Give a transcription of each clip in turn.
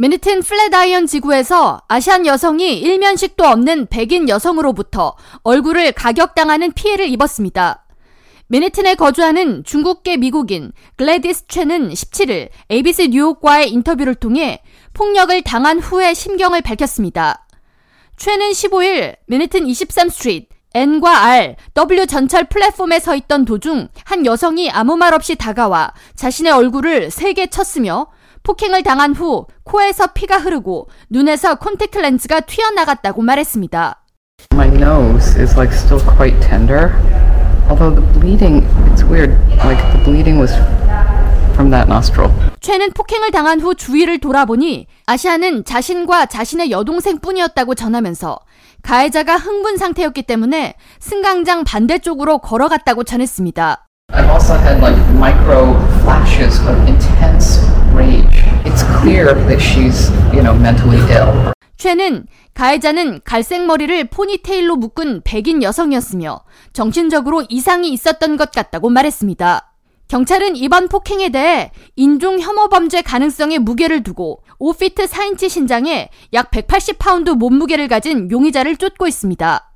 맨해튼 플랫아이언 지구에서 아시안 여성이 일면식도 없는 백인 여성으로부터 얼굴을 가격당하는 피해를 입었습니다. 맨해튼에 거주하는 중국계 미국인 글래디스 최는 17일 ABC 뉴욕과의 인터뷰를 통해 폭력을 당한 후의 심경을 밝혔습니다. 최는 15일 맨해튼 23 스트리트 N과 R, W 전철 플랫폼에 서 있던 도중 한 여성이 아무 말 없이 다가와 자신의 얼굴을 세게 쳤으며 폭행을 당한 후 코에서 피가 흐르고 눈에서 콘택트 렌즈가 튀어나갔다고 말했습니다. My nose is like still quite tender. Although the bleeding, it's weird. Like the bleeding was from that nostril. 최는 폭행을 당한 후 주위를 돌아보니 아시아는 자신과 자신의 여동생뿐이었다고 전하면서 가해자가 흥분 상태였기 때문에 승강장 반대쪽으로 걸어갔다고 전했습니다. I've also had like micro flashes of intense rage. It's clear that she's, you know, mentally ill. 최는 가해자는 갈색 머리를 포니테일로 묶은 백인 여성이었으며 정신적으로 이상이 있었던 것 같다고 말했습니다. 경찰은 이번 폭행에 대해 인종 혐오 범죄 가능성에 무게를 두고 5피트 4인치 신장에 약 180파운드 몸무게를 가진 용의자를 쫓고 있습니다.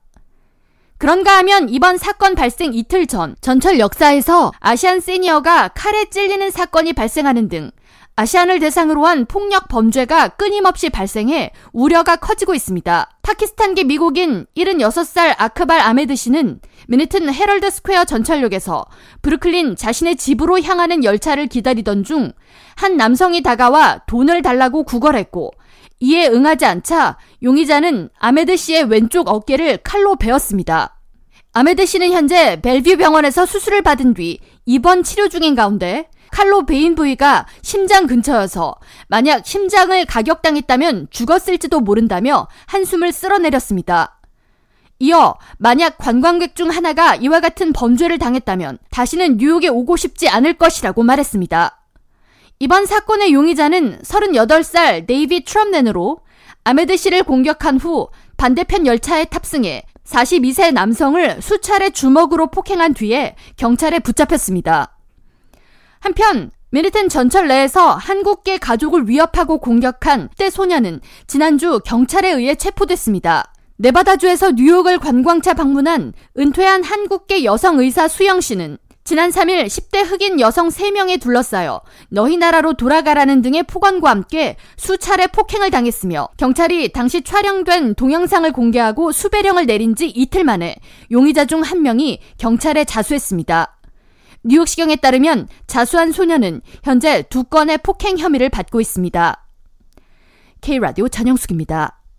그런가 하면 이번 사건 발생 이틀 전 전철 역사에서 아시안 시니어가 칼에 찔리는 사건이 발생하는 등 아시안을 대상으로 한 폭력 범죄가 끊임없이 발생해 우려가 커지고 있습니다. 파키스탄계 미국인 76살 아크발 아메드 씨는 맨해튼 헤럴드 스퀘어 전철역에서 브루클린 자신의 집으로 향하는 열차를 기다리던 중 한 남성이 다가와 돈을 달라고 구걸했고 이에 응하지 않자 용의자는 아메드 씨의 왼쪽 어깨를 칼로 베었습니다. 아메드 씨는 현재 벨뷰 병원에서 수술을 받은 뒤 입원 치료 중인 가운데 칼로 베인 부위가 심장 근처여서 만약 심장을 가격당했다면 죽었을지도 모른다며 한숨을 쓸어내렸습니다. 이어 만약 관광객 중 하나가 이와 같은 범죄를 당했다면 다시는 뉴욕에 오고 싶지 않을 것이라고 말했습니다. 이번 사건의 용의자는 38살 네이비 트럼넨으로 아메드 씨를 공격한 후 반대편 열차에 탑승해 42세 남성을 수차례 주먹으로 폭행한 뒤에 경찰에 붙잡혔습니다. 한편 맨해튼 전철 내에서 한국계 가족을 위협하고 공격한 10대 소녀는 지난주 경찰에 의해 체포됐습니다. 네바다주에서 뉴욕을 관광차 방문한 은퇴한 한국계 여성 의사 수영 씨는 지난 3일 10대 흑인 여성 3명에 둘러싸여 너희 나라로 돌아가라는 등의 폭언과 함께 수차례 폭행을 당했으며 경찰이 당시 촬영된 동영상을 공개하고 수배령을 내린 지 이틀 만에 용의자 중 한 명이 경찰에 자수했습니다. 뉴욕시경에 따르면 자수한 소녀는 현재 두 건의 폭행 혐의를 받고 있습니다. K라디오 전영숙입니다.